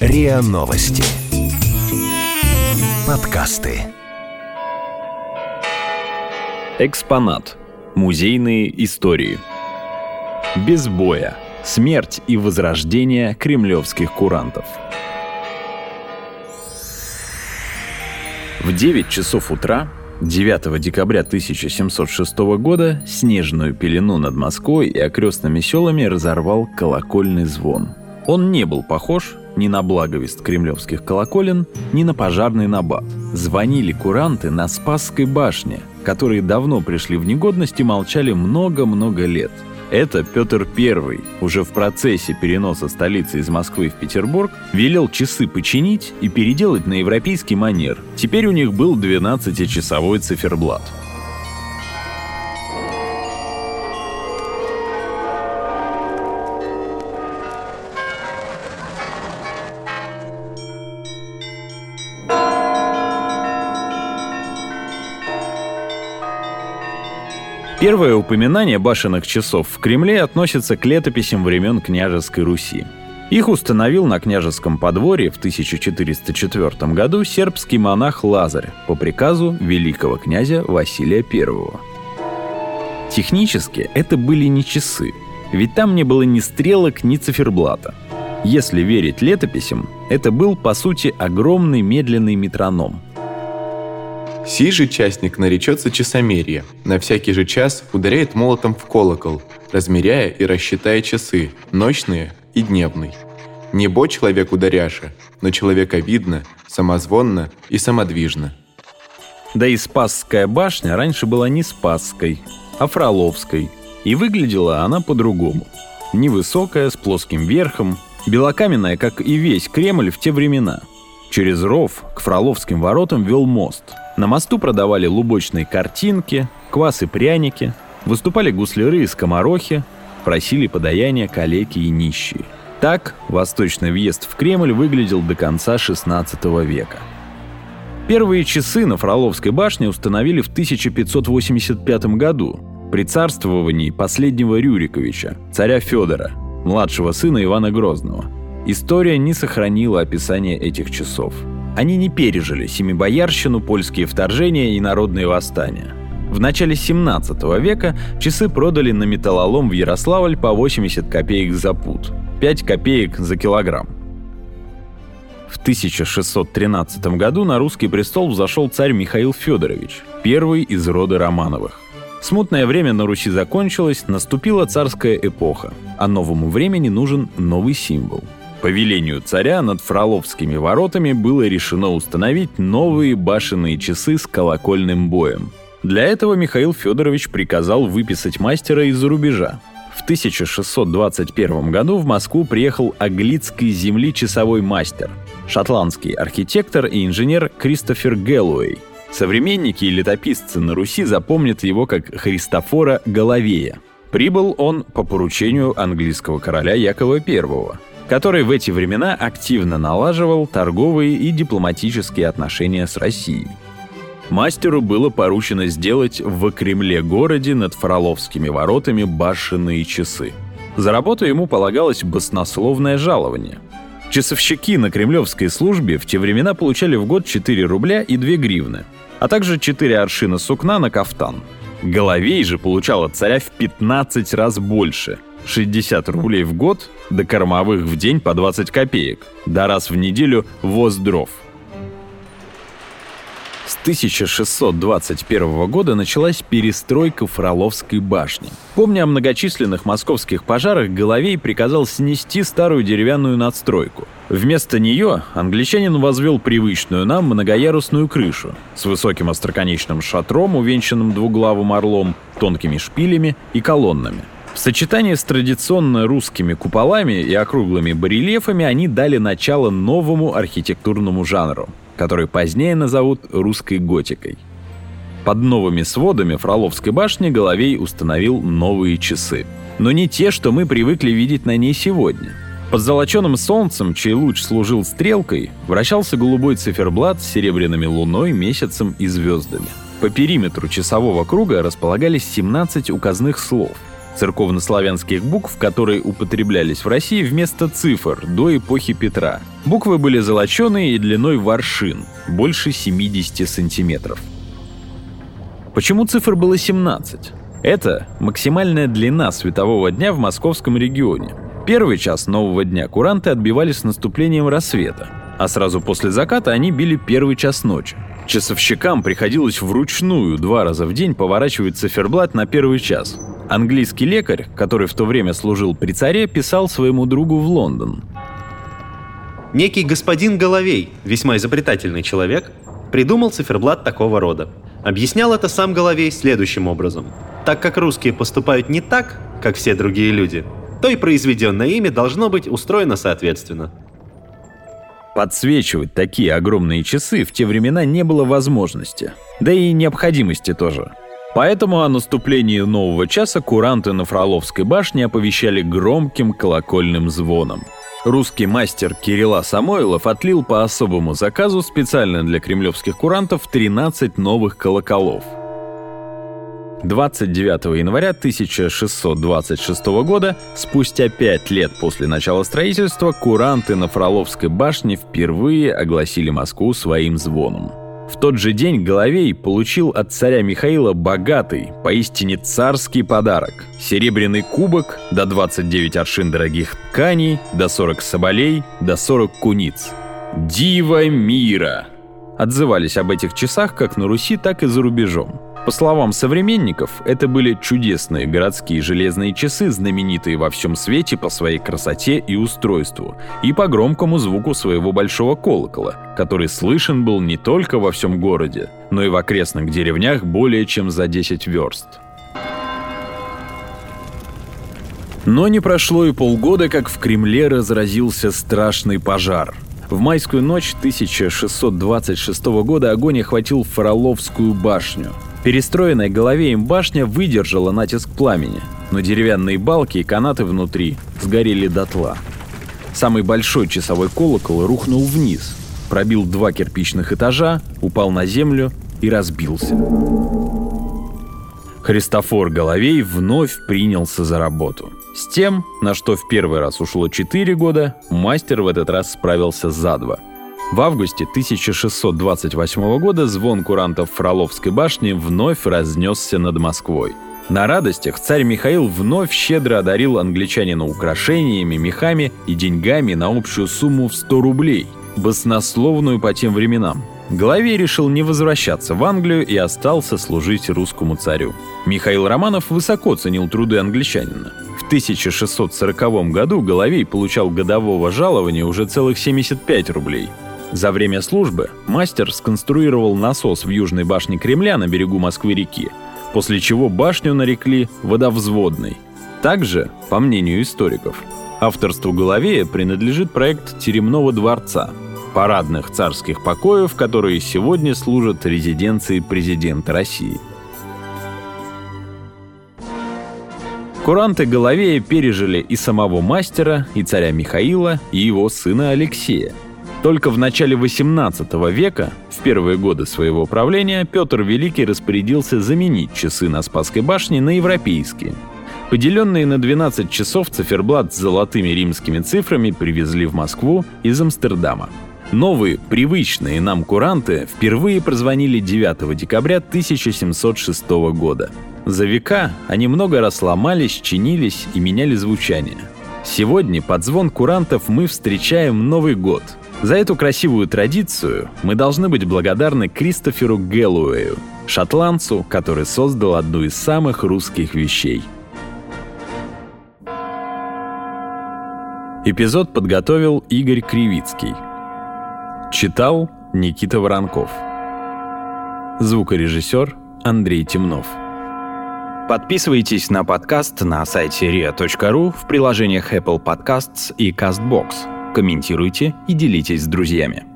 РИА Новости. Подкасты. Экспонат. Музейные истории. Без боя. Смерть и возрождение кремлевских курантов. В 9 часов утра 9 декабря 1706 года снежную пелену над Москвой и окрестными селами разорвал колокольный звон. Он не был похож ни на благовест кремлевских колоколен, ни на пожарный набат. Звонили куранты на Спасской башне, которые давно пришли в негодность и молчали много-много лет – это Петр I, уже в процессе переноса столицы из Москвы в Петербург, велел часы починить и переделать на европейский манер. Теперь у них был 12-часовой циферблат. Первое упоминание башенных часов в Кремле относится к летописям времен княжеской Руси. Их установил на княжеском подворье в 1404 году сербский монах Лазарь по приказу великого князя Василия I. Технически это были не часы, ведь там не было ни стрелок, ни циферблата. Если верить летописям, это был, по сути, огромный медленный метроном – Сей же частник наречется часомерие. На всякий же час ударяет молотом в колокол, размеряя и рассчитая часы, ночные и дневный. Не бо человек ударяша, но человека видно, самозвонно и самодвижно. Да и Спасская башня раньше была не Спасской, а Фроловской, и выглядела она по-другому. Невысокая, с плоским верхом, белокаменная, как и весь Кремль в те времена. Через ров к Фроловским воротам вел мост – на мосту продавали лубочные картинки, квас и пряники, выступали гусляры и скоморохи, просили подаяния калеки и нищие. Так восточный въезд в Кремль выглядел до конца XVI века. Первые часы на Фроловской башне установили в 1585 году при царствовании последнего Рюриковича, царя Федора, младшего сына Ивана Грозного. История не сохранила описание этих часов – они не пережили семибоярщину, польские вторжения и народные восстания. В начале 17 века часы продали на металлолом в Ярославль по 80 копеек за пуд, 5 копеек за килограмм. В 1613 году на русский престол взошел царь Михаил Федорович, первый из рода Романовых. Смутное время на Руси закончилось, наступила царская эпоха, а новому времени нужен новый символ – по велению царя над Фроловскими воротами было решено установить новые башенные часы с колокольным боем. Для этого Михаил Федорович приказал выписать мастера из-за рубежа. В 1621 году в Москву приехал аглицкий земли часовой мастер, шотландский архитектор и инженер Кристофер Гэллоуэй. Современники и летописцы на Руси запомнят его как Христофора Головея. Прибыл он по поручению английского короля Якова I который в эти времена активно налаживал торговые и дипломатические отношения с Россией. Мастеру было поручено сделать в Кремле-городе над Фроловскими воротами башенные часы. За работу ему полагалось баснословное жалование. Часовщики на кремлевской службе в те времена получали в год 4 рубля и 2 гривны, а также 4 аршина сукна на кафтан. Головей же получал от царя в 15 раз больше – 60 рублей в год, до кормовых в день по 20 копеек, да раз в неделю воз дров. С 1621 года началась перестройка Фроловской башни. Помня о многочисленных московских пожарах, Головей приказал снести старую деревянную надстройку. Вместо нее англичанин возвел привычную нам многоярусную крышу с высоким остроконечным шатром, увенчанным двуглавым орлом, тонкими шпилями и колоннами. В сочетании с традиционно русскими куполами и округлыми барельефами они дали начало новому архитектурному жанру, который позднее назовут русской готикой. Под новыми сводами Фроловской башни Головей установил новые часы. Но не те, что мы привыкли видеть на ней сегодня. Под золоченым солнцем, чей луч служил стрелкой, вращался голубой циферблат с серебряными луной, месяцем и звездами. По периметру часового круга располагались 17 указных слов – церковнославянских букв, которые употреблялись в России вместо цифр до эпохи Петра. Буквы были золоченые и длиной в аршин, больше 70 сантиметров. Почему цифр было 17? Это максимальная длина светового дня в московском регионе. Первый час нового дня куранты отбивали с наступлением рассвета, а сразу после заката они били первый час ночи. Часовщикам приходилось вручную два раза в день поворачивать циферблат на первый час. Английский лекарь, который в то время служил при царе, писал своему другу в Лондон. Некий господин Головей, весьма изобретательный человек, придумал циферблат такого рода. Объяснял это сам Головей следующим образом. Так как русские поступают не так, как все другие люди, то и произведенное ими должно быть устроено соответственно. Подсвечивать такие огромные часы в те времена не было возможности, да и необходимости тоже. Поэтому о наступлении нового часа куранты на Фроловской башне оповещали громким колокольным звоном. Русский мастер Кирилла Самойлов отлил по особому заказу специально для кремлевских курантов 13 новых колоколов – 29 января 1626 года, спустя пять лет после начала строительства, куранты на Фроловской башне впервые огласили Москву своим звоном. В тот же день Головей получил от царя Михаила богатый, поистине царский подарок. Серебряный кубок, до 29 аршин дорогих тканей, до 40 соболей, до 40 куниц. Дива мира! Отзывались об этих часах как на Руси, так и за рубежом. По словам современников, это были чудесные городские железные часы, знаменитые во всем свете по своей красоте и устройству, и по громкому звуку своего большого колокола, который слышен был не только во всем городе, но и в окрестных деревнях более чем за 10 верст. Но не прошло и полгода, как в Кремле разразился страшный пожар. В майскую ночь 1626 года огонь охватил Фроловскую башню – Перестроенная головеем башня выдержала натиск пламени, но деревянные балки и канаты внутри сгорели дотла. Самый большой часовой колокол рухнул вниз, пробил два кирпичных этажа, упал на землю и разбился. Христофор Головей вновь принялся за работу. С тем, на что в первый раз ушло 4 года, мастер в этот раз справился за два – в августе 1628 года звон курантов Фроловской башни вновь разнесся над Москвой. На радостях царь Михаил вновь щедро одарил англичанина украшениями, мехами и деньгами на общую сумму в 100 рублей, баснословную по тем временам. Головей решил не возвращаться в Англию и остался служить русскому царю. Михаил Романов высоко ценил труды англичанина. В 1640 году Головей получал годового жалования уже целых 75 рублей – за время службы мастер сконструировал насос в южной башне Кремля на берегу Москвы-реки, после чего башню нарекли водовзводной. Также, по мнению историков, авторству Головея принадлежит проект Теремного дворца, парадных царских покоев, которые сегодня служат резиденцией президента России. Куранты Головея пережили и самого мастера, и царя Михаила, и его сына Алексея – только в начале XVIII века, в первые годы своего правления, Петр Великий распорядился заменить часы на Спасской башне на европейские. Поделенные на 12 часов циферблат с золотыми римскими цифрами привезли в Москву из Амстердама. Новые, привычные нам куранты впервые прозвонили 9 декабря 1706 года. За века они много раз ломались, чинились и меняли звучание. Сегодня под звон курантов мы встречаем Новый год — за эту красивую традицию мы должны быть благодарны Кристоферу Гэллоуэю, шотландцу, который создал одну из самых русских вещей. Эпизод подготовил Игорь Кривицкий. Читал Никита Воронков. Звукорежиссер Андрей Темнов. Подписывайтесь на подкаст на сайте ria.ru в приложениях Apple Podcasts и CastBox – комментируйте и делитесь с друзьями.